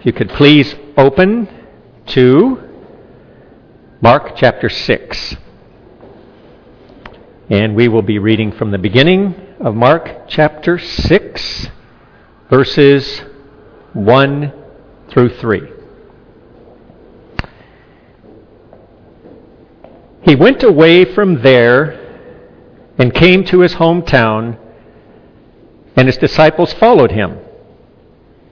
If you could please open to Mark chapter 6. And we will be reading from the beginning of Mark chapter 6, verses 1 through 3. He went away from there and came to his hometown, and his disciples followed him.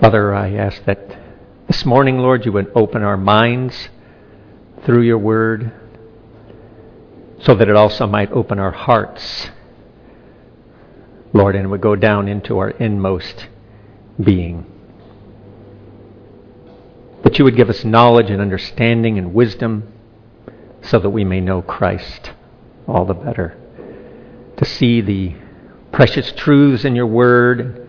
Father, I ask that this morning, Lord, you would open our minds through your word so that it also might open our hearts, Lord, and would go down into our inmost being. That you would give us knowledge and understanding and wisdom so that we may know Christ all the better. To see the precious truths in your word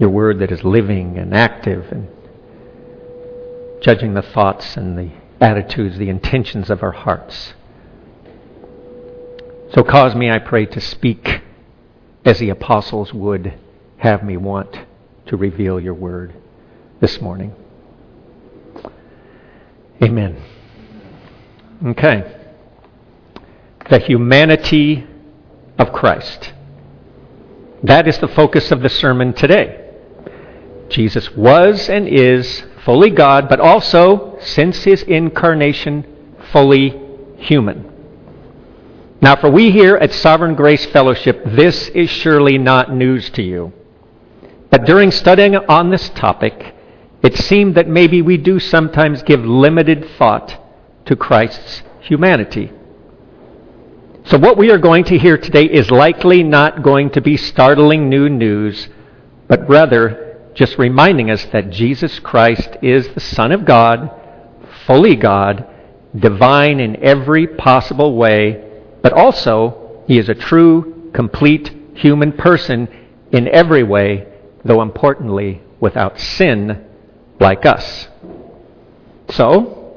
your word that is living and active and judging the thoughts and the attitudes, the intentions of our hearts. So cause me, I pray, to speak as the apostles would have me want to reveal your word this morning. Amen. Okay. The humanity of Christ. That is the focus of the sermon today. Jesus was and is fully God, but also, since his incarnation, fully human. Now, for we here at Sovereign Grace Fellowship, this is surely not news to you. But during studying on this topic, it seemed that maybe we do sometimes give limited thought to Christ's humanity. So, what we are going to hear today is likely not going to be startling new news, but rather just reminding us that Jesus Christ is the Son of God, fully God, divine in every possible way, but also he is a true, complete human person in every way, though importantly without sin like us. So,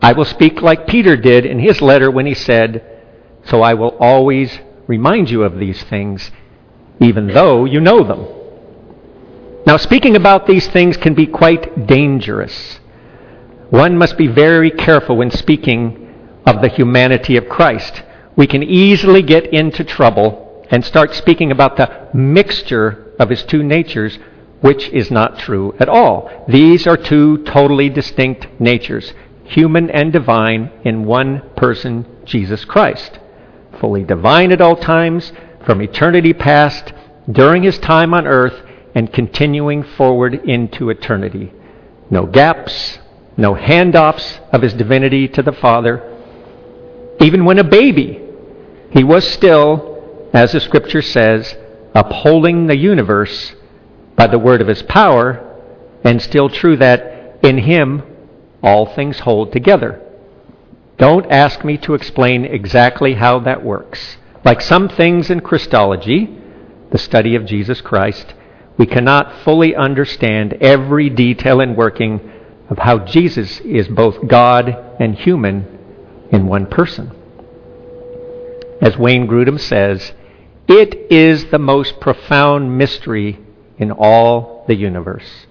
I will speak like Peter did in his letter when he said, So I will always remind you of these things, even though you know them. Now, speaking about these things can be quite dangerous. One must be very careful when speaking of the humanity of Christ. We can easily get into trouble and start speaking about the mixture of his two natures, which is not true at all. These are two totally distinct natures, human and divine, in one person, Jesus Christ. Fully divine at all times, from eternity past, during his time on earth, and continuing forward into eternity. No gaps, no handoffs of his divinity to the Father. Even when a baby, he was still, as the scripture says, upholding the universe by the word of his power, and still true that in him all things hold together. Don't ask me to explain exactly how that works. Like some things in Christology, the study of Jesus Christ, we cannot fully understand every detail and working of how Jesus is both God and human in one person. As Wayne Grudem says, it is the most profound mystery in all the universe.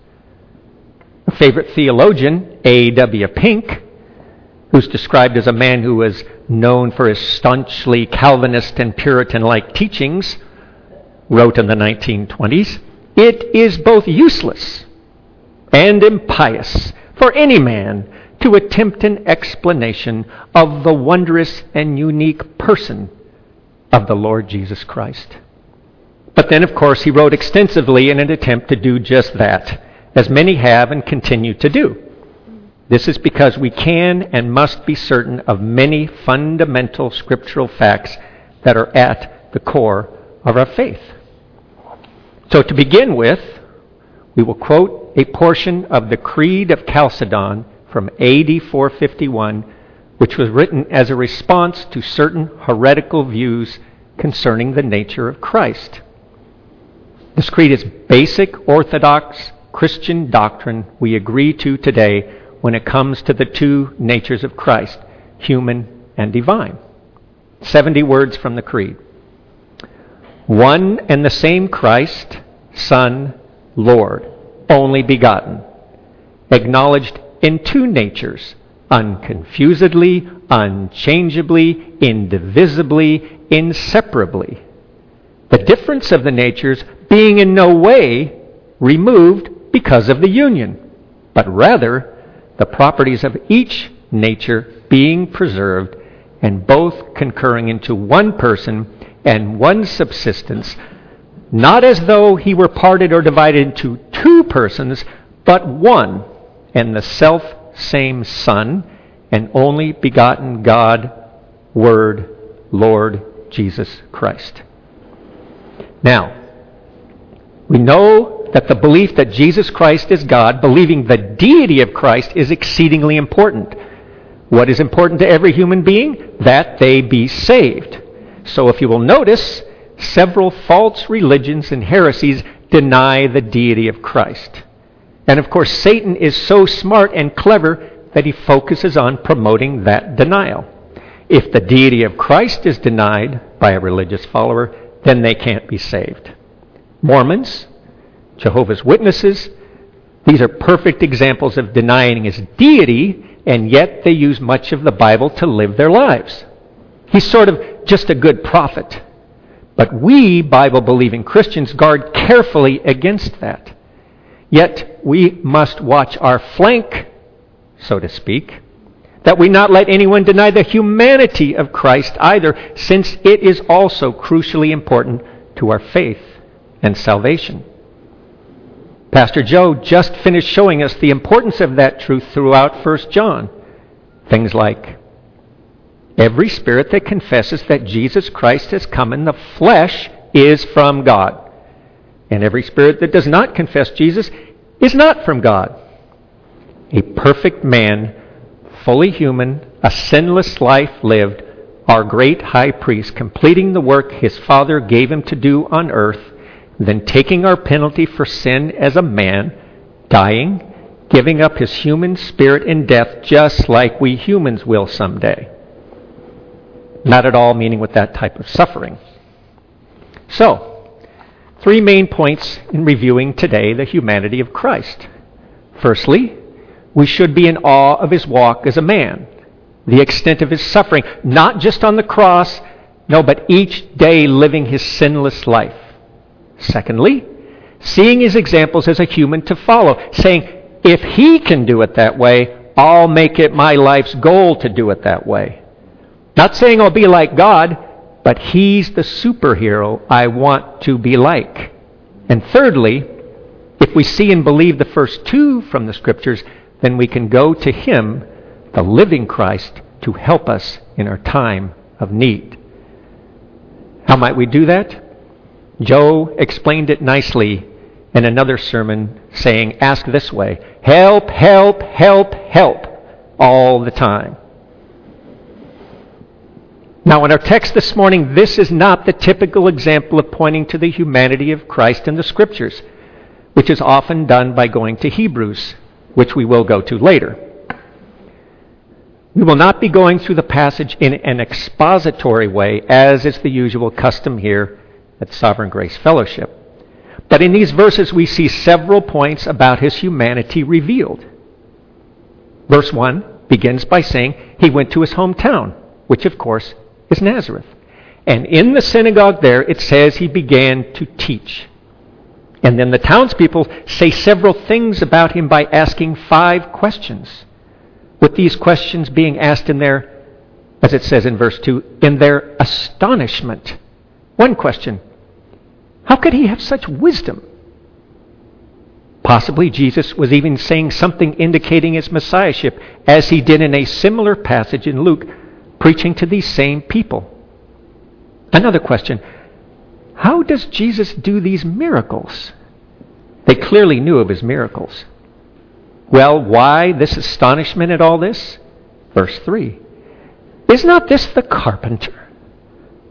A favorite theologian, A.W. Pink, who's described as a man who was known for his staunchly Calvinist and Puritan like teachings, wrote in the 1920s it is both useless and impious for any man to attempt an explanation of the wondrous and unique person of the Lord Jesus Christ. But then, of course, he wrote extensively in an attempt to do just that, as many have and continue to do. This is because we can and must be certain of many fundamental scriptural facts that are at the core of our faith. So, to begin with, we will quote a portion of the Creed of Chalcedon from AD 451, which was written as a response to certain heretical views concerning the nature of Christ. This creed is basic Orthodox Christian doctrine we agree to today when it comes to the two natures of Christ, human and divine. 70 words from the creed. One and the same Christ, Son, Lord, only begotten, acknowledged in two natures, unconfusedly, unchangeably, indivisibly, inseparably. The difference of the natures being in no way removed because of the union, but rather the properties of each nature being preserved and both concurring into one person and one subsistence, not as though he were parted or divided into two persons, but one, and the self same Son, and only begotten God, Word, Lord Jesus Christ. Now, we know that the belief that Jesus Christ is God, believing the deity of Christ, is exceedingly important. What is important to every human being? That they be saved. So if you will notice, several false religions and heresies deny the deity of Christ. And of course, Satan is so smart and clever that he focuses on promoting that denial. If the deity of Christ is denied by a religious follower, then they can't be saved. Mormons, Jehovah's Witnesses, these are perfect examples of denying his deity, and yet they use much of the Bible to live their lives. He's sort of just a good prophet. But we, Bible believing Christians, guard carefully against that. Yet we must watch our flank, so to speak, that we not let anyone deny the humanity of Christ either, since it is also crucially important to our faith and salvation. Pastor Joe just finished showing us the importance of that truth throughout 1 John. Things like every spirit that confesses that Jesus Christ has come in the flesh is from God. And every spirit that does not confess Jesus is not from God. A perfect man, fully human, a sinless life lived, our great high priest, completing the work his Father gave him to do on earth then taking our penalty for sin as a man, dying, giving up his human spirit in death just like we humans will someday. Not at all meaning with that type of suffering. So, three main points in reviewing today the humanity of Christ. Firstly, we should be in awe of his walk as a man, the extent of his suffering, not just on the cross, no, but each day living his sinless life. Secondly, seeing his examples as a human to follow, saying, if he can do it that way, I'll make it my life's goal to do it that way. Not saying I'll be like God, but he's the superhero I want to be like. And thirdly, if we see and believe the first two from the scriptures, then we can go to him, the living Christ, to help us in our time of need. How might we do that? Joe explained it nicely in another sermon, saying, Ask this way help, help, help, help all the time. Now, in our text this morning, this is not the typical example of pointing to the humanity of Christ in the Scriptures, which is often done by going to Hebrews, which we will go to later. We will not be going through the passage in an expository way, as is the usual custom here at Sovereign Grace Fellowship. But in these verses, we see several points about his humanity revealed. Verse 1 begins by saying he went to his hometown, which of course is Nazareth. And in the synagogue there, it says he began to teach. And then the townspeople say several things about him by asking five questions. With these questions being asked in their, as it says in verse 2, in their astonishment. One question how could he have such wisdom? Possibly Jesus was even saying something indicating his messiahship, as he did in a similar passage in Luke, preaching to these same people. Another question how does Jesus do these miracles? They clearly knew of his miracles. Well, why this astonishment at all this? Verse 3. Is not this the carpenter,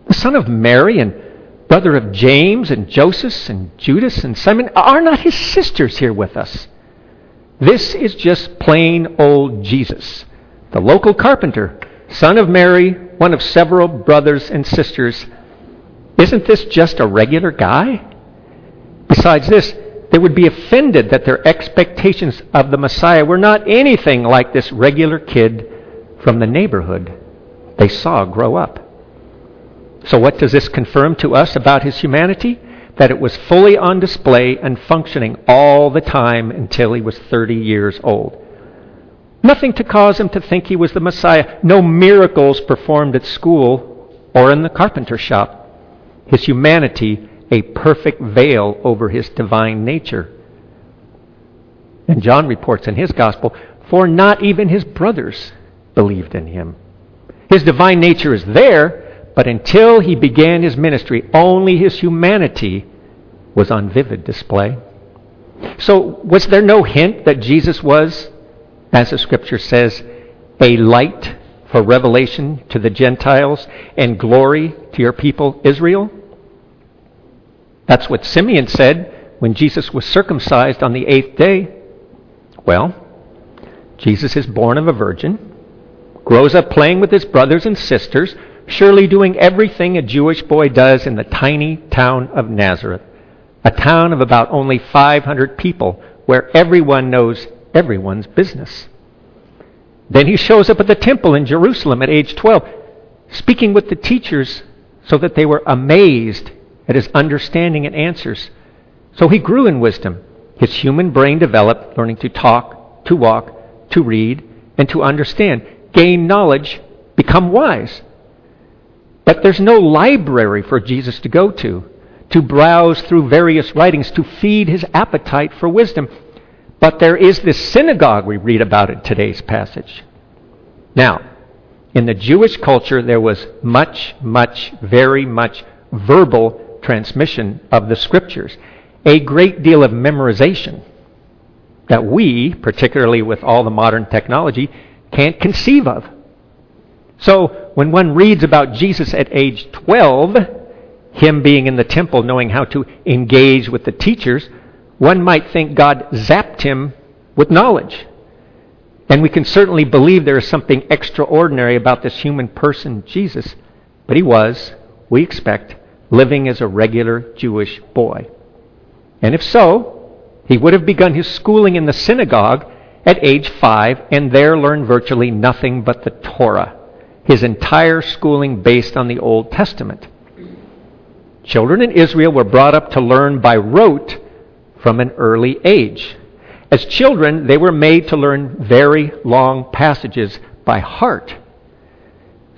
the son of Mary and brother of James and Joseph and Judas and Simon? Are not his sisters here with us? This is just plain old Jesus, the local carpenter, son of Mary, one of several brothers and sisters. Isn't this just a regular guy? Besides this, they would be offended that their expectations of the Messiah were not anything like this regular kid from the neighborhood they saw grow up. So, what does this confirm to us about his humanity? That it was fully on display and functioning all the time until he was 30 years old. Nothing to cause him to think he was the Messiah. No miracles performed at school or in the carpenter shop. His humanity a perfect veil over his divine nature. And John reports in his gospel, for not even his brothers believed in him. His divine nature is there, but until he began his ministry, only his humanity was on vivid display. So, was there no hint that Jesus was, as the scripture says, a light for revelation to the Gentiles and glory to your people Israel? That's what Simeon said when Jesus was circumcised on the eighth day. Well, Jesus is born of a virgin, grows up playing with his brothers and sisters, surely doing everything a Jewish boy does in the tiny town of Nazareth, a town of about only 500 people where everyone knows everyone's business. Then he shows up at the temple in Jerusalem at age 12, speaking with the teachers so that they were amazed at his understanding and answers. So he grew in wisdom. His human brain developed, learning to talk, to walk, to read, and to understand, gain knowledge, become wise. But there's no library for Jesus to go to, to browse through various writings, to feed his appetite for wisdom. But there is this synagogue we read about in today's passage. Now, in the Jewish culture, there was much, much, very much verbal transmission of the scriptures, a great deal of memorization that we, particularly with all the modern technology, can't conceive of. So when one reads about Jesus at age 12, him being in the temple, knowing how to engage with the teachers, one might think God zapped him with knowledge. And we can certainly believe there is something extraordinary about this human person, Jesus. But he was, we expect, living as a regular Jewish boy. And if so, he would have begun his schooling in the synagogue at age five and there learned virtually nothing but the Torah, his entire schooling based on the Old Testament. Children in Israel were brought up to learn by rote from an early age. As children, they were made to learn very long passages by heart.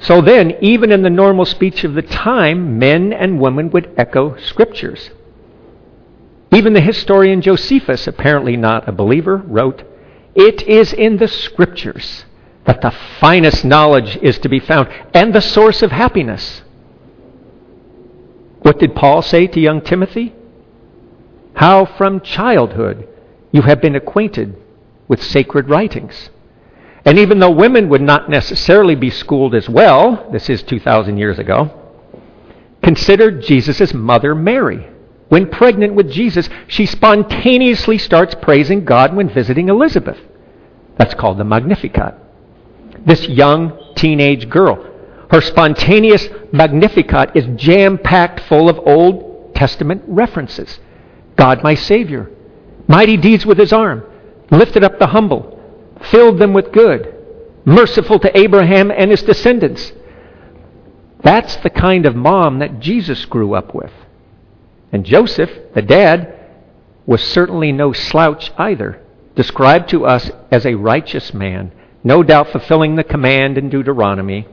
So then, even in the normal speech of the time, men and women would echo scriptures. Even the historian Josephus, apparently not a believer, wrote, It is in the scriptures that the finest knowledge is to be found and the source of happiness. What did Paul say to young Timothy? How from childhood you have been acquainted with sacred writings and even though women would not necessarily be schooled as well, this is 2,000 years ago, consider Jesus' mother Mary. When pregnant with Jesus, she spontaneously starts praising God when visiting Elizabeth. That's called the Magnificat. This young teenage girl, her spontaneous Magnificat is jam packed full of Old Testament references. God, my Savior, mighty deeds with his arm, lifted up the humble, filled them with good, merciful to Abraham and his descendants. That's the kind of mom that Jesus grew up with. And Joseph, the dad, was certainly no slouch either, described to us as a righteous man, no doubt fulfilling the command in Deuteronomy.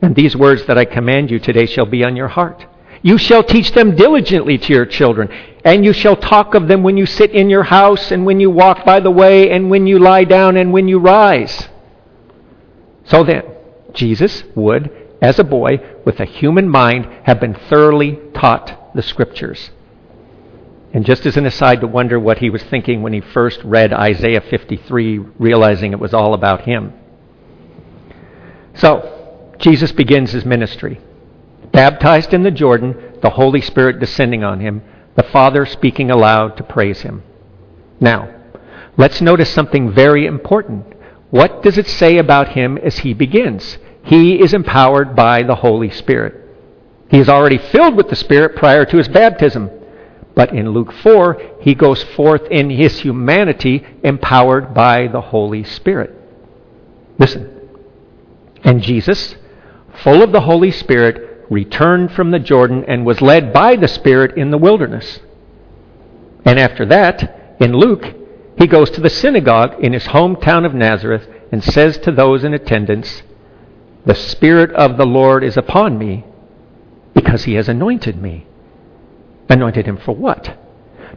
And these words that I command you today shall be on your heart. You shall teach them diligently to your children, and you shall talk of them when you sit in your house, and when you walk by the way, and when you lie down, and when you rise. So then, Jesus would as a boy, with a human mind, have been thoroughly taught the Scriptures. And just as an aside to wonder what he was thinking when he first read Isaiah 53, realizing it was all about him. So, Jesus begins his ministry. Baptized in the Jordan, the Holy Spirit descending on him, the Father speaking aloud to praise him. Now, let's notice something very important. What does it say about him as he begins? He is empowered by the Holy Spirit. He is already filled with the Spirit prior to his baptism. But in Luke 4, he goes forth in his humanity empowered by the Holy Spirit. Listen. And Jesus, full of the Holy Spirit, returned from the Jordan and was led by the Spirit in the wilderness. And after that, in Luke, he goes to the synagogue in his hometown of Nazareth and says to those in attendance, The Spirit of the Lord is upon me because he has anointed me Anointed him for what?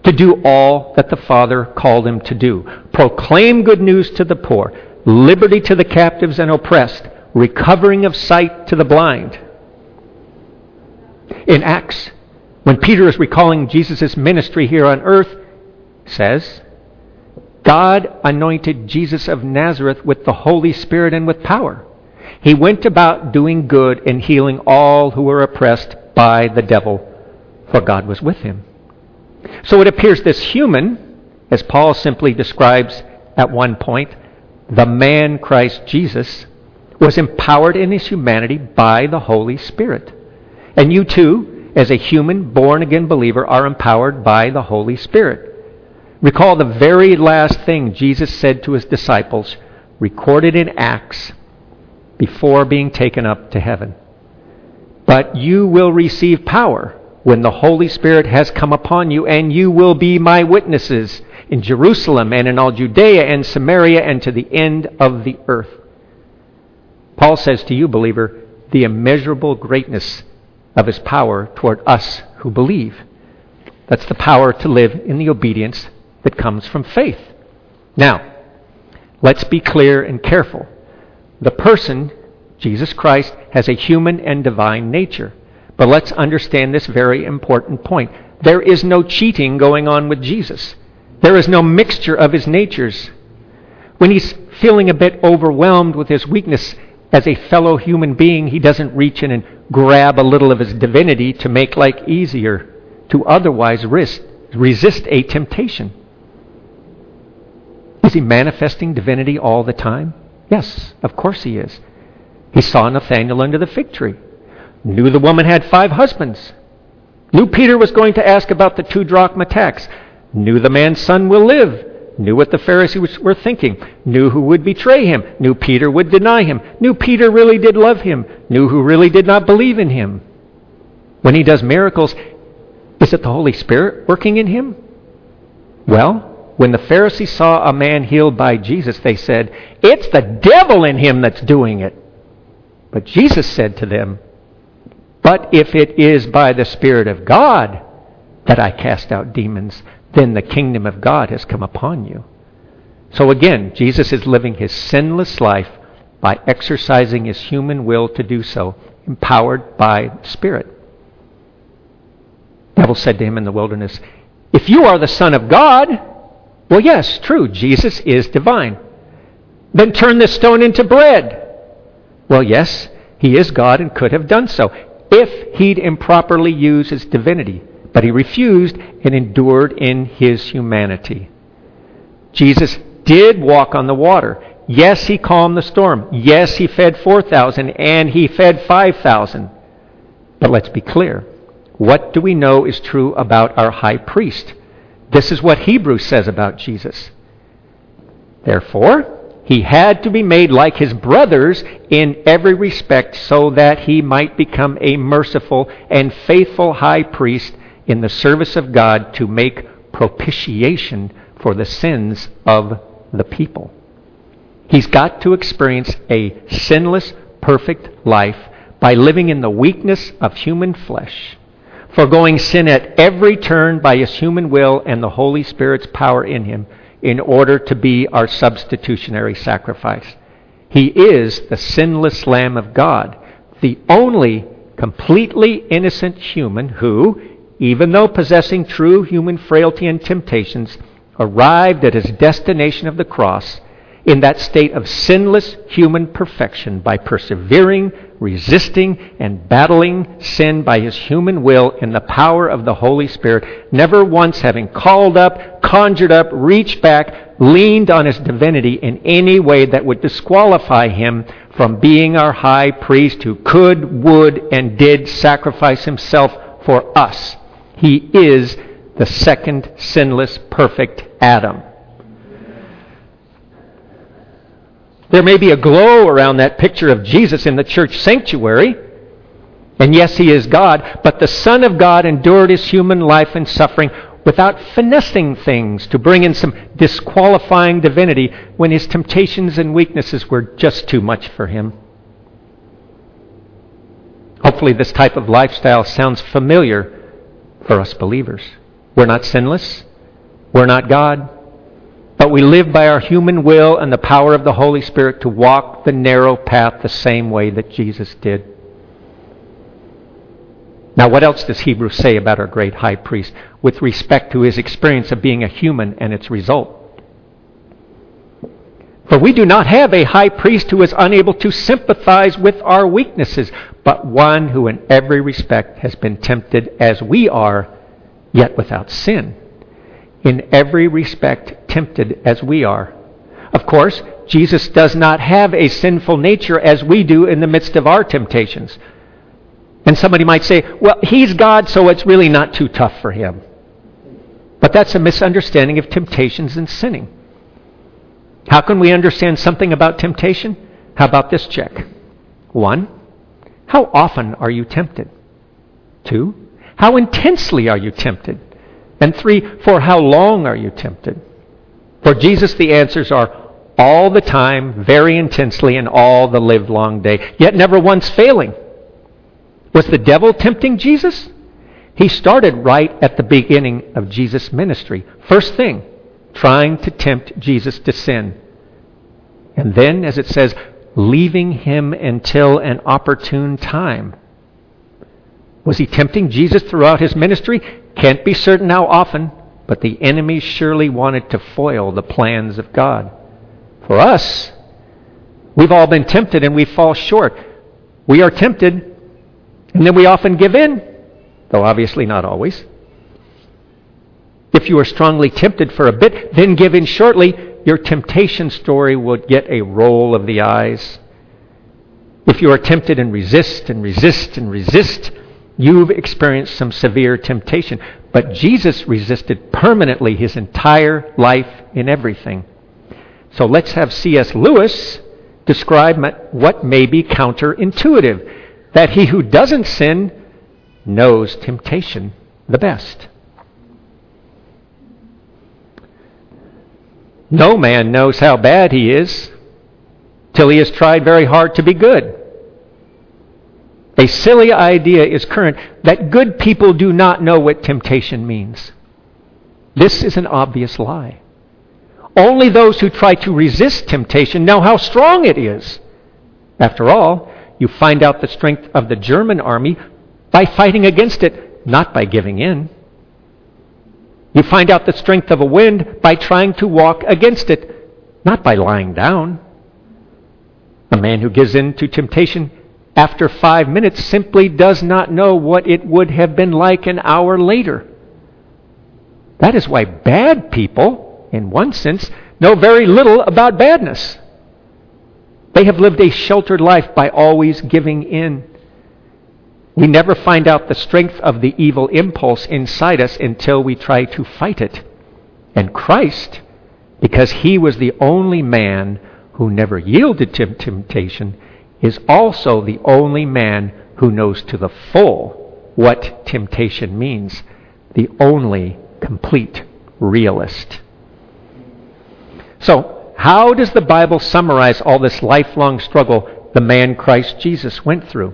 To do all that the Father called him to do. Proclaim good news to the poor, liberty to the captives and oppressed, recovering of sight to the blind. In Acts, when Peter is recalling Jesus' ministry here on earth, says, God anointed Jesus of Nazareth with the Holy Spirit and with power. He went about doing good and healing all who were oppressed by the devil for God was with him. So it appears this human, as Paul simply describes at one point, the man Christ Jesus, was empowered in his humanity by the Holy Spirit. And you too, as a human born again believer, are empowered by the Holy Spirit. Recall the very last thing Jesus said to his disciples, recorded in Acts, before being taken up to heaven. But you will receive power when the Holy Spirit has come upon you, and you will be my witnesses in Jerusalem and in all Judea and Samaria and to the end of the earth. Paul says to you, believer, the immeasurable greatness of his power toward us who believe. That's the power to live in the obedience that comes from faith. Now, let's be clear and careful. The person, Jesus Christ, has a human and divine nature. But let's understand this very important point. There is no cheating going on with Jesus. There is no mixture of his natures. When he's feeling a bit overwhelmed with his weakness as a fellow human being, he doesn't reach in and grab a little of his divinity to make life easier, to otherwise risk, resist a temptation. Is he manifesting divinity all the time? Yes, of course he is. He saw Nathanael under the fig tree. Knew the woman had five husbands. Knew Peter was going to ask about the two drachma tax. Knew the man's son will live. Knew what the Pharisees were thinking. Knew who would betray him. Knew Peter would deny him. Knew Peter really did love him. Knew who really did not believe in him. When he does miracles, is it the Holy Spirit working in him? Well, when the Pharisees saw a man healed by Jesus, they said, It's the devil in him that's doing it. But Jesus said to them, but if it is by the Spirit of God that I cast out demons, then the kingdom of God has come upon you. So again, Jesus is living his sinless life by exercising his human will to do so, empowered by Spirit. The devil said to him in the wilderness, If you are the Son of God, well, yes, true, Jesus is divine. Then turn this stone into bread. Well, yes, he is God and could have done so if he'd improperly use his divinity. But he refused and endured in his humanity. Jesus did walk on the water. Yes, he calmed the storm. Yes, he fed 4,000 and he fed 5,000. But let's be clear. What do we know is true about our high priest? This is what Hebrews says about Jesus. Therefore, he had to be made like his brothers in every respect so that he might become a merciful and faithful high priest in the service of God to make propitiation for the sins of the people. He's got to experience a sinless, perfect life by living in the weakness of human flesh, foregoing sin at every turn by his human will and the Holy Spirit's power in him in order to be our substitutionary sacrifice. He is the sinless Lamb of God, the only completely innocent human who, even though possessing true human frailty and temptations, arrived at his destination of the cross in that state of sinless human perfection by persevering, resisting, and battling sin by his human will in the power of the Holy Spirit, never once having called up, conjured up, reached back, leaned on his divinity in any way that would disqualify him from being our high priest who could, would, and did sacrifice himself for us. He is the second sinless, perfect Adam. There may be a glow around that picture of Jesus in the church sanctuary. And yes, he is God, but the Son of God endured his human life and suffering without finessing things to bring in some disqualifying divinity when his temptations and weaknesses were just too much for him. Hopefully, this type of lifestyle sounds familiar for us believers. We're not sinless, we're not God, but we live by our human will and the power of the Holy Spirit to walk the narrow path the same way that Jesus did. Now, what else does Hebrews say about our great high priest with respect to his experience of being a human and its result? For we do not have a high priest who is unable to sympathize with our weaknesses, but one who in every respect has been tempted as we are, yet without sin. In every respect tempted as we are. Of course, Jesus does not have a sinful nature as we do in the midst of our temptations. And somebody might say, well, he's God, so it's really not too tough for him. But that's a misunderstanding of temptations and sinning. How can we understand something about temptation? How about this check? One, how often are you tempted? Two, how intensely are you tempted? And three, for how long are you tempted? For Jesus, the answers are all the time, very intensely, and all the live long day, yet never once failing. Was the devil tempting Jesus? He started right at the beginning of Jesus' ministry. First thing, trying to tempt Jesus to sin. And then, as it says, leaving him until an opportune time. Was he tempting Jesus throughout his ministry? Can't be certain how often, but the enemy surely wanted to foil the plans of God. For us, we've all been tempted and we fall short. We are tempted and then we often give in, though obviously not always. If you are strongly tempted for a bit, then give in shortly, your temptation story would get a roll of the eyes. If you are tempted and resist and resist and resist, you've experienced some severe temptation. But Jesus resisted permanently his entire life in everything. So let's have C.S. Lewis describe what may be counterintuitive that he who doesn't sin knows temptation the best. No man knows how bad he is till he has tried very hard to be good. A silly idea is current that good people do not know what temptation means. This is an obvious lie. Only those who try to resist temptation know how strong it is. After all, you find out the strength of the German army by fighting against it, not by giving in. You find out the strength of a wind by trying to walk against it, not by lying down. A man who gives in to temptation after five minutes simply does not know what it would have been like an hour later. That is why bad people, in one sense, know very little about badness. They have lived a sheltered life by always giving in. We never find out the strength of the evil impulse inside us until we try to fight it. And Christ, because he was the only man who never yielded to temptation, is also the only man who knows to the full what temptation means, the only complete realist. So, how does the Bible summarize all this lifelong struggle the man Christ Jesus went through?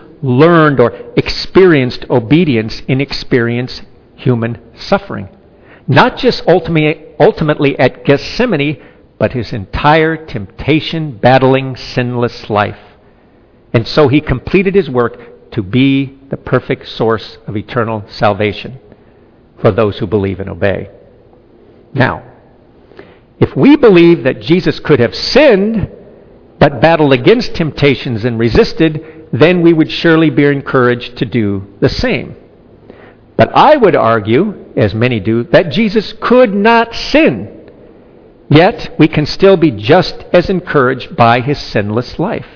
learned or experienced obedience in experience human suffering. Not just ultimately, ultimately at Gethsemane, but his entire temptation battling sinless life. And so he completed his work to be the perfect source of eternal salvation for those who believe and obey. Now, if we believe that Jesus could have sinned but battled against temptations and resisted, then we would surely be encouraged to do the same. But I would argue, as many do, that Jesus could not sin. Yet we can still be just as encouraged by his sinless life.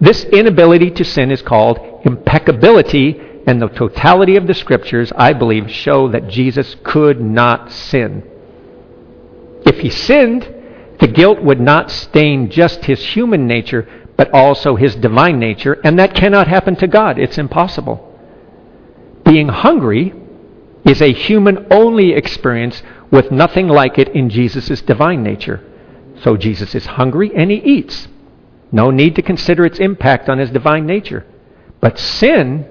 This inability to sin is called impeccability, and the totality of the scriptures, I believe, show that Jesus could not sin. If he sinned, the guilt would not stain just his human nature, but also his divine nature, and that cannot happen to God. It's impossible. Being hungry is a human only experience with nothing like it in Jesus' divine nature. So Jesus is hungry and he eats. No need to consider its impact on his divine nature. But sin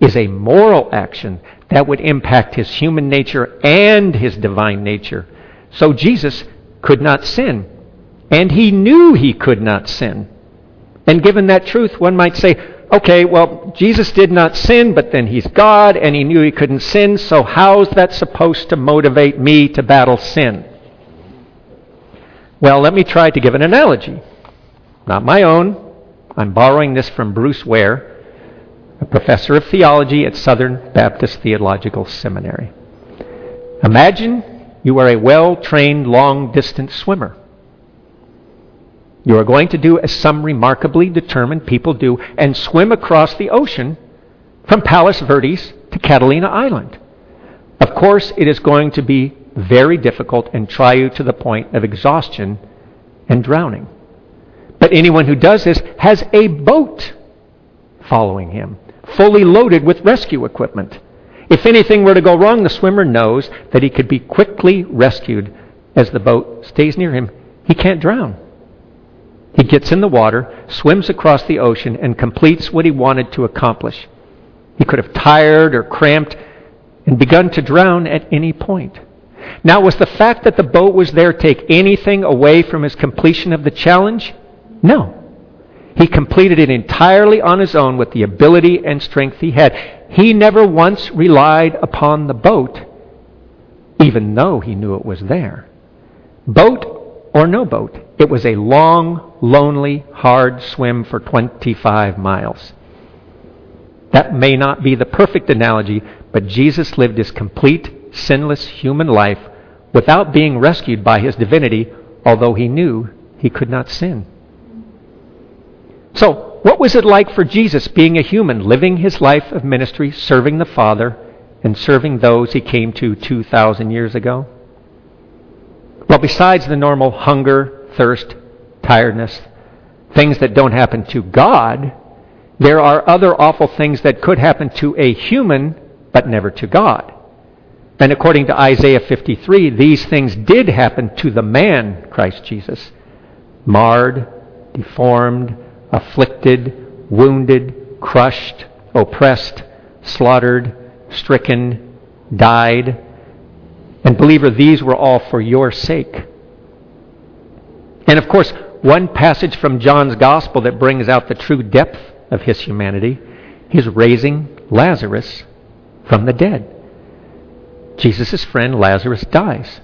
is a moral action that would impact his human nature and his divine nature. So Jesus could not sin. And he knew he could not sin. And given that truth, one might say, okay, well, Jesus did not sin, but then he's God, and he knew he couldn't sin, so how's that supposed to motivate me to battle sin? Well, let me try to give an analogy. Not my own. I'm borrowing this from Bruce Ware, a professor of theology at Southern Baptist Theological Seminary. Imagine you are a well trained long distance swimmer. You are going to do as some remarkably determined people do and swim across the ocean from Palos Verdes to Catalina Island. Of course, it is going to be very difficult and try you to the point of exhaustion and drowning. But anyone who does this has a boat following him, fully loaded with rescue equipment. If anything were to go wrong, the swimmer knows that he could be quickly rescued as the boat stays near him. He can't drown. He gets in the water, swims across the ocean, and completes what he wanted to accomplish. He could have tired or cramped and begun to drown at any point. Now, was the fact that the boat was there take anything away from his completion of the challenge? No. He completed it entirely on his own with the ability and strength he had. He never once relied upon the boat, even though he knew it was there. Boat or no boat, it was a long, lonely, hard swim for 25 miles. That may not be the perfect analogy, but Jesus lived his complete, sinless human life without being rescued by his divinity, although he knew he could not sin. So, what was it like for Jesus being a human, living his life of ministry, serving the Father, and serving those he came to 2,000 years ago? Well, besides the normal hunger, thirst, tiredness, things that don't happen to God, there are other awful things that could happen to a human, but never to God. And according to Isaiah 53, these things did happen to the man, Christ Jesus. Marred, deformed, afflicted, wounded, crushed, oppressed, slaughtered, stricken, died. And believer, these were all for your sake. And of course, one passage from John's Gospel that brings out the true depth of his humanity is raising Lazarus from the dead. Jesus' friend Lazarus dies.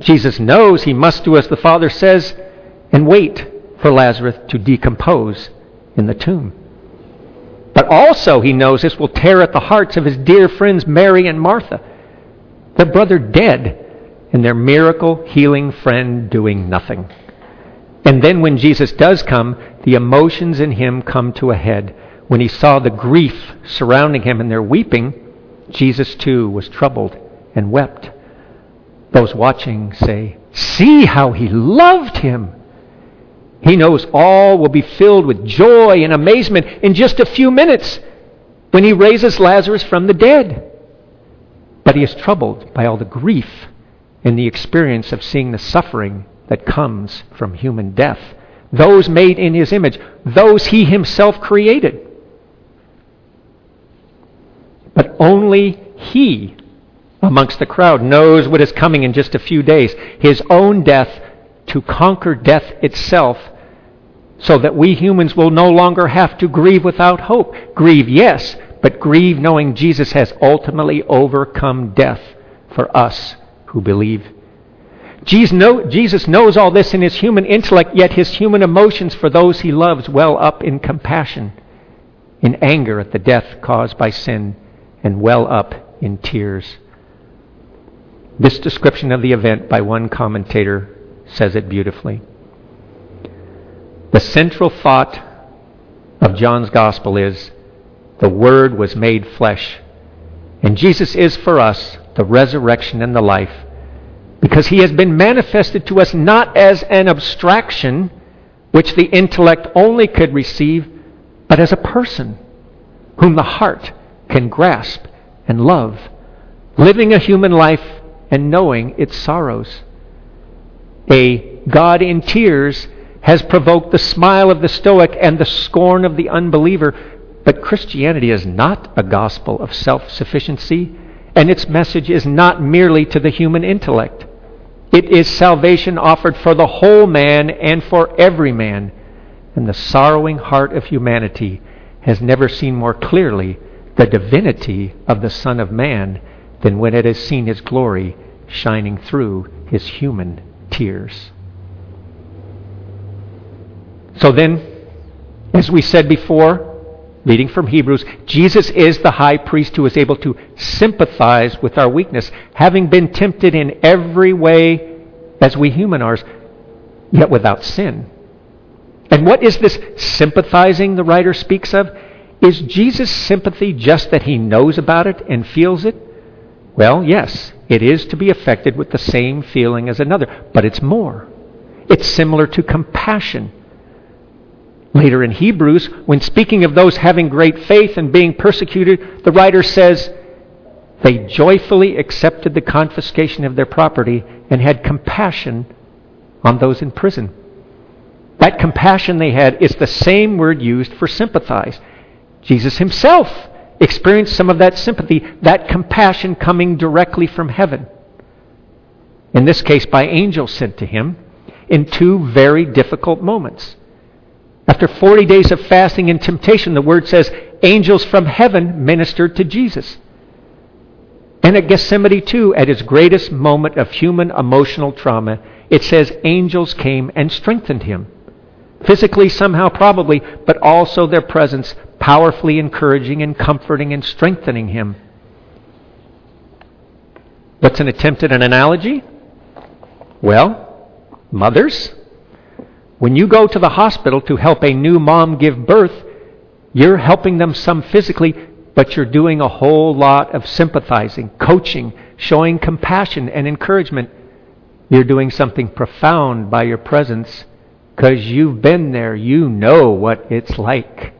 Jesus knows he must do as the Father says and wait for Lazarus to decompose in the tomb. But also, he knows this will tear at the hearts of his dear friends Mary and Martha. Their brother dead, and their miracle healing friend doing nothing. And then, when Jesus does come, the emotions in him come to a head. When he saw the grief surrounding him and their weeping, Jesus too was troubled and wept. Those watching say, See how he loved him. He knows all will be filled with joy and amazement in just a few minutes. when he raises Lazarus from the dead. But he is troubled by all the grief and the experience of seeing the suffering that comes from human death. Those made in his image, those he himself created. But only he amongst the crowd knows what is coming in just a few days his own death to conquer death itself so that we humans will no longer have to grieve without hope. Grieve, yes, but grieve knowing Jesus has ultimately overcome death for us who believe. Jesus knows all this in his human intellect, yet his human emotions for those he loves well up in compassion, in anger at the death caused by sin, and well up in tears. This description of the event by one commentator says it beautifully. The central thought of John's Gospel is the Word was made flesh. And Jesus is for us the resurrection and the life because he has been manifested to us not as an abstraction which the intellect only could receive, but as a person whom the heart can grasp and love, living a human life and knowing its sorrows. A God in tears has provoked the smile of the Stoic and the scorn of the unbeliever. But Christianity is not a gospel of self sufficiency, and its message is not merely to the human intellect. It is salvation offered for the whole man and for every man. And the sorrowing heart of humanity has never seen more clearly the divinity of the Son of Man than when it has seen his glory shining through his human tears. So then, as we said before, reading from Hebrews, Jesus is the high priest who is able to sympathize with our weakness, having been tempted in every way as we human are, yet without sin. And what is this sympathizing the writer speaks of? Is Jesus' sympathy just that he knows about it and feels it? Well, yes, it is to be affected with the same feeling as another, but it's more. It's similar to compassion Later in Hebrews, when speaking of those having great faith and being persecuted, the writer says, They joyfully accepted the confiscation of their property and had compassion on those in prison. That compassion they had is the same word used for sympathize. Jesus himself experienced some of that sympathy, that compassion coming directly from heaven. In this case, by angels sent to him in two very difficult moments. After 40 days of fasting and temptation, the word says angels from heaven ministered to Jesus. And at Gethsemane, too, at his greatest moment of human emotional trauma, it says angels came and strengthened him. Physically, somehow, probably, but also their presence powerfully encouraging and comforting and strengthening him. What's an attempt at an analogy? Well, mothers, when you go to the hospital to help a new mom give birth, you're helping them some physically, but you're doing a whole lot of sympathizing, coaching, showing compassion and encouragement. You're doing something profound by your presence because you've been there. You know what it's like.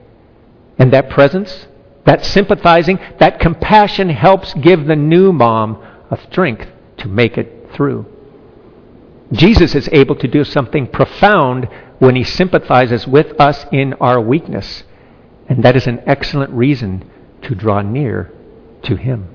And that presence, that sympathizing, that compassion helps give the new mom a strength to make it through. Jesus is able to do something profound when he sympathizes with us in our weakness. And that is an excellent reason to draw near to him.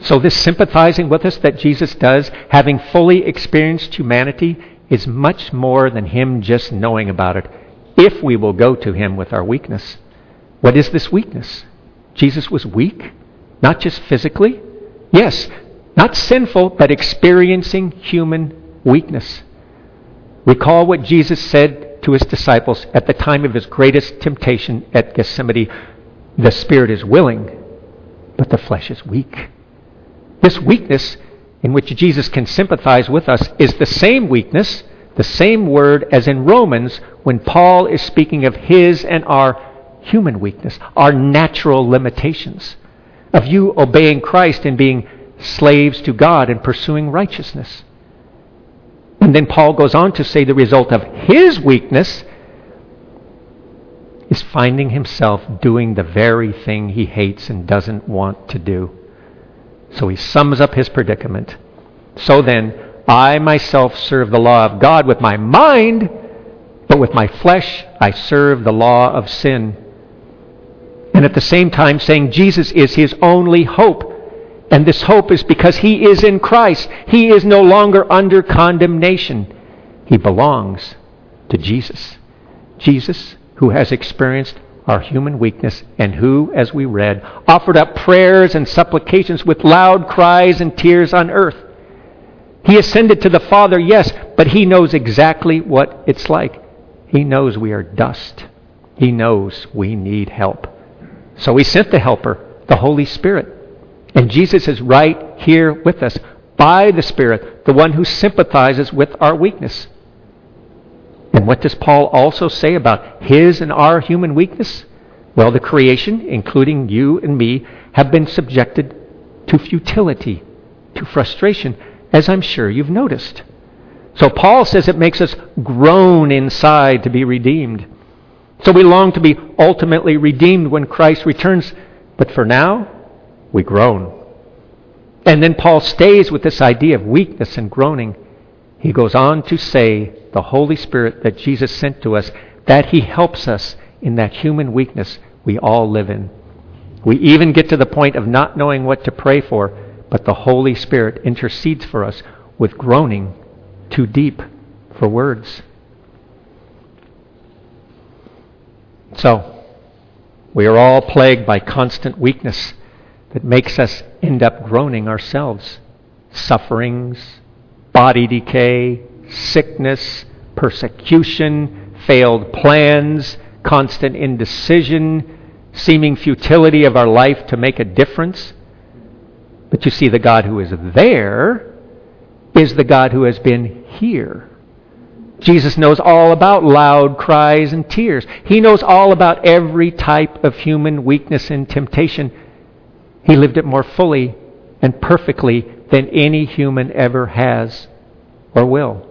So, this sympathizing with us that Jesus does, having fully experienced humanity, is much more than him just knowing about it, if we will go to him with our weakness. What is this weakness? Jesus was weak, not just physically. Yes, not sinful, but experiencing human weakness. Recall what Jesus said to his disciples at the time of his greatest temptation at Gethsemane The spirit is willing, but the flesh is weak. This weakness in which Jesus can sympathize with us is the same weakness, the same word as in Romans when Paul is speaking of his and our human weakness, our natural limitations, of you obeying Christ and being slaves to God and pursuing righteousness. And then Paul goes on to say the result of his weakness is finding himself doing the very thing he hates and doesn't want to do. So he sums up his predicament. So then, I myself serve the law of God with my mind, but with my flesh I serve the law of sin. And at the same time, saying Jesus is his only hope. And this hope is because he is in Christ. He is no longer under condemnation. He belongs to Jesus. Jesus, who has experienced our human weakness, and who, as we read, offered up prayers and supplications with loud cries and tears on earth. He ascended to the Father, yes, but he knows exactly what it's like. He knows we are dust. He knows we need help. So he sent the Helper, the Holy Spirit. And Jesus is right here with us by the Spirit, the one who sympathizes with our weakness. And what does Paul also say about his and our human weakness? Well, the creation, including you and me, have been subjected to futility, to frustration, as I'm sure you've noticed. So Paul says it makes us groan inside to be redeemed. So we long to be ultimately redeemed when Christ returns, but for now, we groan. And then Paul stays with this idea of weakness and groaning. He goes on to say the Holy Spirit that Jesus sent to us, that He helps us in that human weakness we all live in. We even get to the point of not knowing what to pray for, but the Holy Spirit intercedes for us with groaning too deep for words. So, we are all plagued by constant weakness that makes us end up groaning ourselves. Sufferings, body decay, sickness, persecution, failed plans, constant indecision, seeming futility of our life to make a difference. But you see, the God who is there is the God who has been here. Jesus knows all about loud cries and tears. He knows all about every type of human weakness and temptation. He lived it more fully and perfectly than any human ever has or will.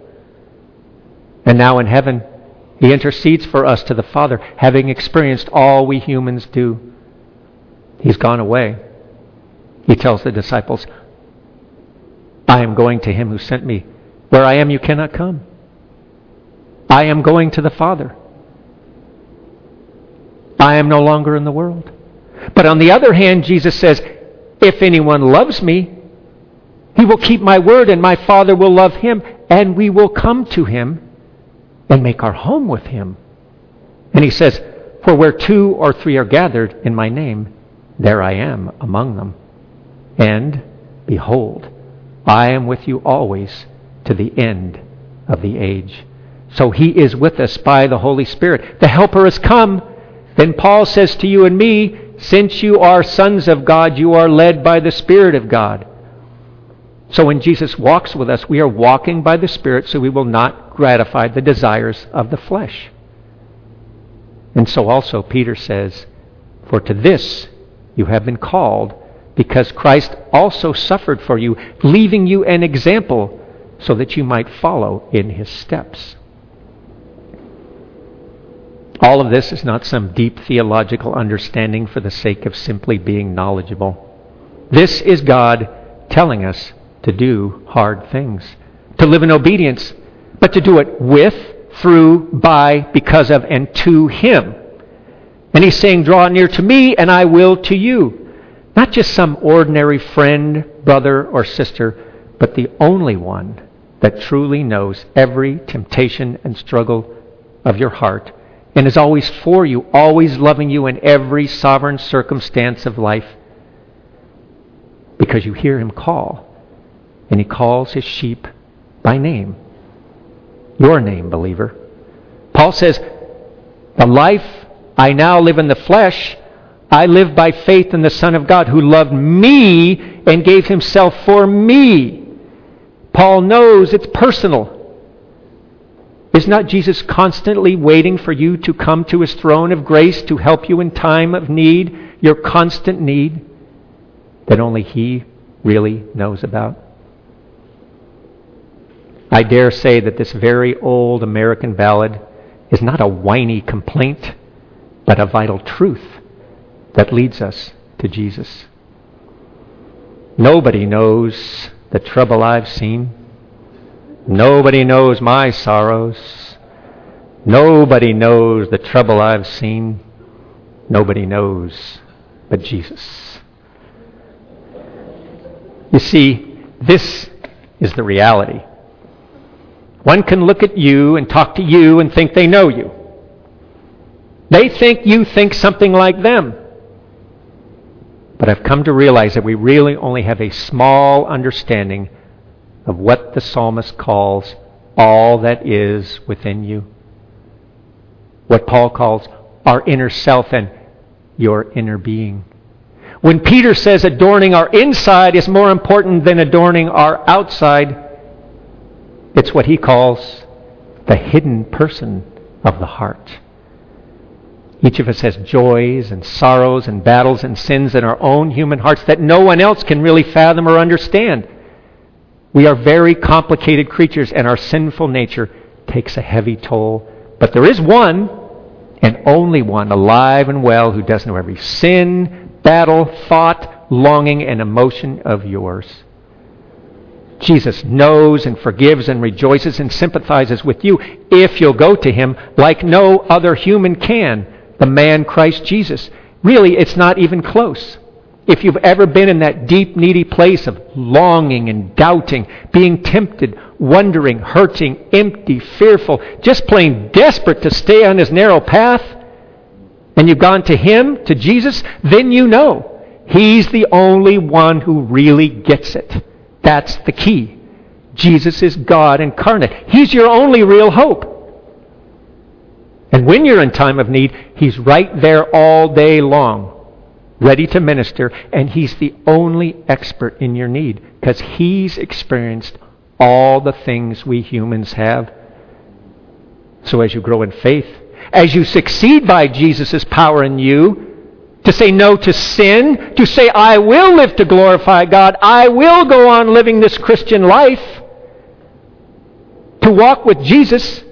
And now in heaven, he intercedes for us to the Father, having experienced all we humans do. He's gone away. He tells the disciples, I am going to him who sent me. Where I am, you cannot come. I am going to the Father. I am no longer in the world. But on the other hand, Jesus says, If anyone loves me, he will keep my word, and my Father will love him, and we will come to him and make our home with him. And he says, For where two or three are gathered in my name, there I am among them. And behold, I am with you always to the end of the age. So he is with us by the Holy Spirit. The Helper has come. Then Paul says to you and me, since you are sons of God, you are led by the Spirit of God. So when Jesus walks with us, we are walking by the Spirit so we will not gratify the desires of the flesh. And so also Peter says, For to this you have been called, because Christ also suffered for you, leaving you an example so that you might follow in his steps. All of this is not some deep theological understanding for the sake of simply being knowledgeable. This is God telling us to do hard things, to live in obedience, but to do it with, through, by, because of, and to Him. And He's saying, Draw near to me, and I will to you. Not just some ordinary friend, brother, or sister, but the only one that truly knows every temptation and struggle of your heart and is always for you, always loving you in every sovereign circumstance of life because you hear him call, and he calls his sheep by name. Your name, believer. Paul says, The life I now live in the flesh, I live by faith in the Son of God who loved me and gave himself for me. Paul knows it's personal. Is not Jesus constantly waiting for you to come to his throne of grace to help you in time of need, your constant need that only he really knows about? I dare say that this very old American ballad is not a whiny complaint, but a vital truth that leads us to Jesus. Nobody knows the trouble I've seen. Nobody knows my sorrows. Nobody knows the trouble I've seen. Nobody knows but Jesus. You see, this is the reality. One can look at you and talk to you and think they know you. They think you think something like them. But I've come to realize that we really only have a small understanding of what the psalmist calls all that is within you. What Paul calls our inner self and your inner being. When Peter says adorning our inside is more important than adorning our outside, it's what he calls the hidden person of the heart. Each of us has joys and sorrows and battles and sins in our own human hearts that no one else can really fathom or understand. We are very complicated creatures, and our sinful nature takes a heavy toll. But there is one, and only one, alive and well, who does know every sin, battle, thought, longing, and emotion of yours. Jesus knows and forgives and rejoices and sympathizes with you if you'll go to him like no other human can the man Christ Jesus. Really, it's not even close. If you've ever been in that deep, needy place of longing and doubting, being tempted, wondering, hurting, empty, fearful, just plain desperate to stay on his narrow path, and you've gone to him, to Jesus, then you know he's the only one who really gets it. That's the key. Jesus is God incarnate. He's your only real hope. And when you're in time of need, He's right there all day long, ready to minister, and He's the only expert in your need because He's experienced all the things we humans have. So as you grow in faith, as you succeed by Jesus' power in you, to say no to sin, to say, I will live to glorify God, I will go on living this Christian life, to walk with Jesus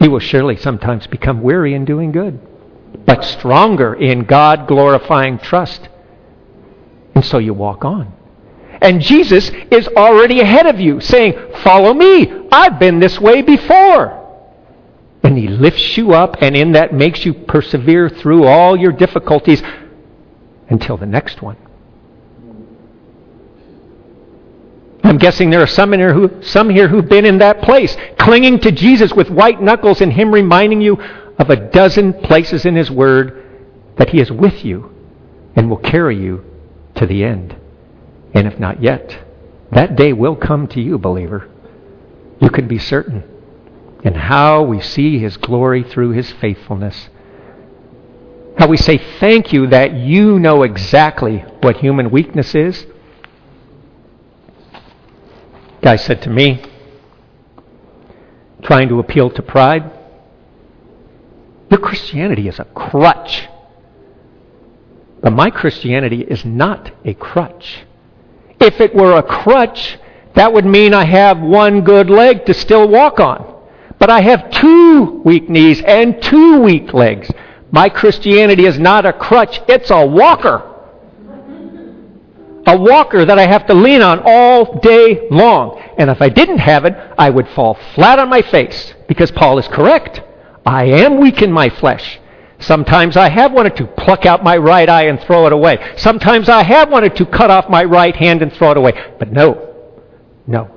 you will surely sometimes become weary in doing good, but stronger in God glorifying trust. And so you walk on. And Jesus is already ahead of you, saying, Follow me. I've been this way before. And he lifts you up, and in that makes you persevere through all your difficulties until the next one. I'm guessing there are some, in here who, some here who've been in that place, clinging to Jesus with white knuckles and Him reminding you of a dozen places in His Word that He is with you and will carry you to the end. And if not yet, that day will come to you, believer. You can be certain. And how we see His glory through His faithfulness. How we say thank you that you know exactly what human weakness is Guy said to me, trying to appeal to pride, Your Christianity is a crutch. But my Christianity is not a crutch. If it were a crutch, that would mean I have one good leg to still walk on. But I have two weak knees and two weak legs. My Christianity is not a crutch, it's a walker a walker that I have to lean on all day long. And if I didn't have it, I would fall flat on my face because Paul is correct. I am weak in my flesh. Sometimes I have wanted to pluck out my right eye and throw it away. Sometimes I have wanted to cut off my right hand and throw it away. But no, no.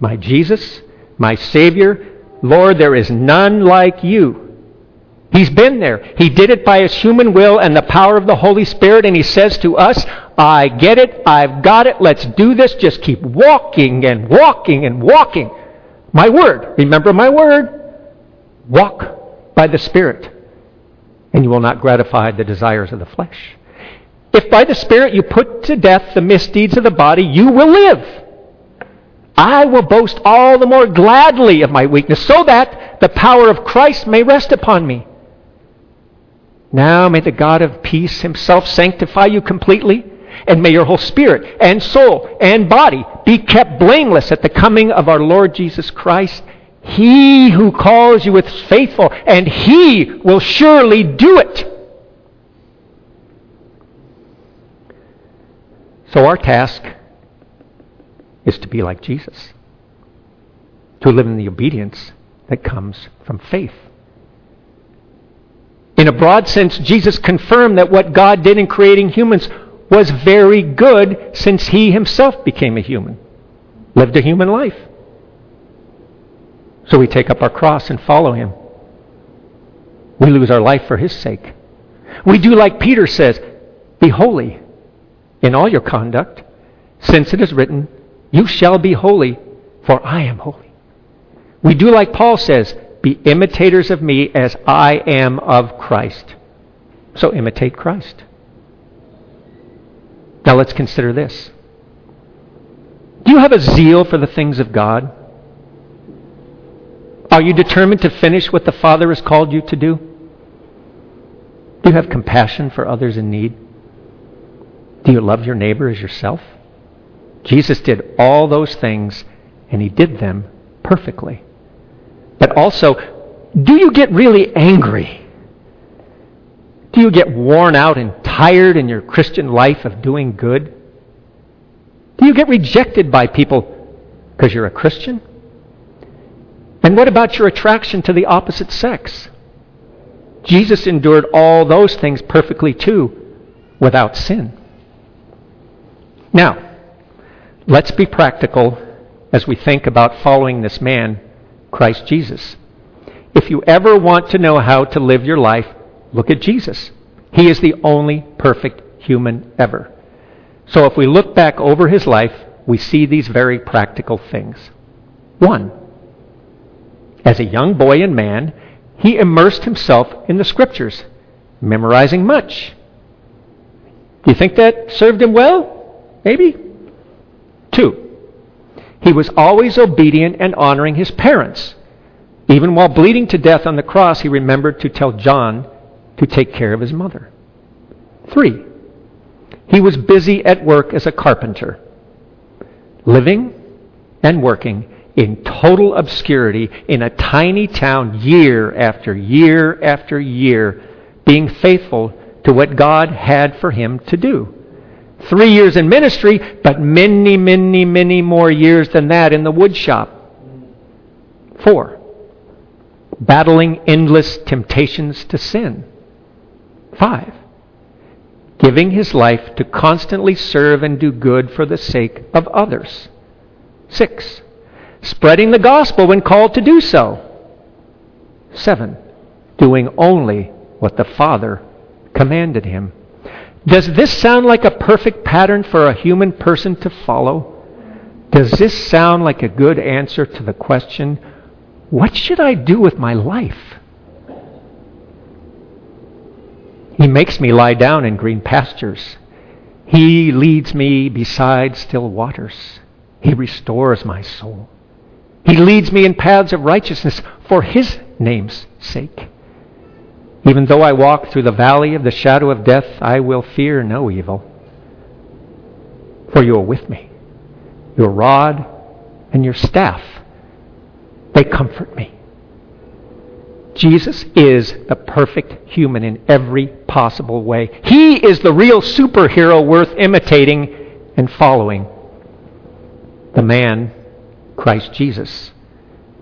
My Jesus, my Savior, Lord, there is none like you. He's been there. He did it by his human will and the power of the Holy Spirit, and he says to us, I get it. I've got it. Let's do this. Just keep walking and walking and walking. My word. Remember my word. Walk by the Spirit, and you will not gratify the desires of the flesh. If by the Spirit you put to death the misdeeds of the body, you will live. I will boast all the more gladly of my weakness, so that the power of Christ may rest upon me. Now may the God of peace himself sanctify you completely, and may your whole spirit and soul and body be kept blameless at the coming of our Lord Jesus Christ. He who calls you is faithful, and he will surely do it. So our task is to be like Jesus, to live in the obedience that comes from faith. In a broad sense, Jesus confirmed that what God did in creating humans was very good since he himself became a human, lived a human life. So we take up our cross and follow him. We lose our life for his sake. We do like Peter says be holy in all your conduct, since it is written, You shall be holy, for I am holy. We do like Paul says, Be imitators of me as I am of Christ. So imitate Christ. Now let's consider this. Do you have a zeal for the things of God? Are you determined to finish what the Father has called you to do? Do you have compassion for others in need? Do you love your neighbor as yourself? Jesus did all those things, and he did them perfectly. But also, do you get really angry? Do you get worn out and tired in your Christian life of doing good? Do you get rejected by people because you're a Christian? And what about your attraction to the opposite sex? Jesus endured all those things perfectly too, without sin. Now, let's be practical as we think about following this man, Christ Jesus. If you ever want to know how to live your life, look at Jesus. He is the only perfect human ever. So if we look back over his life, we see these very practical things. One, as a young boy and man, he immersed himself in the scriptures, memorizing much. Do you think that served him well? Maybe? Two, he was always obedient and honoring his parents. Even while bleeding to death on the cross, he remembered to tell John to take care of his mother. Three, he was busy at work as a carpenter, living and working in total obscurity in a tiny town year after year after year, being faithful to what God had for him to do. Three years in ministry, but many, many, many more years than that in the woodshop. Four, battling endless temptations to sin. Five, giving his life to constantly serve and do good for the sake of others. Six, spreading the gospel when called to do so. Seven, doing only what the Father commanded him. Does this sound like a perfect pattern for a human person to follow? Does this sound like a good answer to the question, what should I do with my life? He makes me lie down in green pastures. He leads me beside still waters. He restores my soul. He leads me in paths of righteousness for His name's sake. Even though I walk through the valley of the shadow of death, I will fear no evil. For you are with me. Your rod and your staff, they comfort me. Jesus is the perfect human in every possible way. He is the real superhero worth imitating and following. The man, Christ Jesus,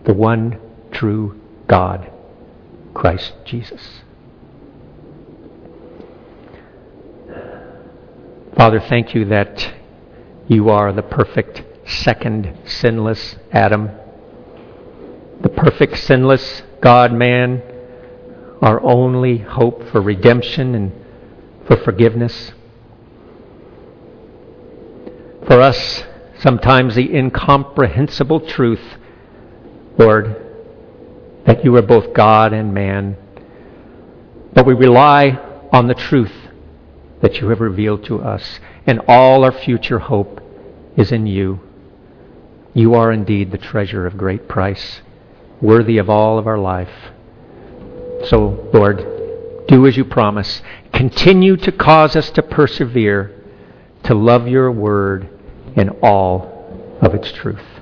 the one true God, Christ Jesus. Father, thank you that you are the perfect, second, sinless Adam, the perfect, sinless God man, our only hope for redemption and for forgiveness. For us, sometimes the incomprehensible truth, Lord, that you are both God and man. But we rely on the truth that you have revealed to us, and all our future hope is in you. You are indeed the treasure of great price, worthy of all of our life. So, Lord, do as you promise. Continue to cause us to persevere, to love your word in all of its truth.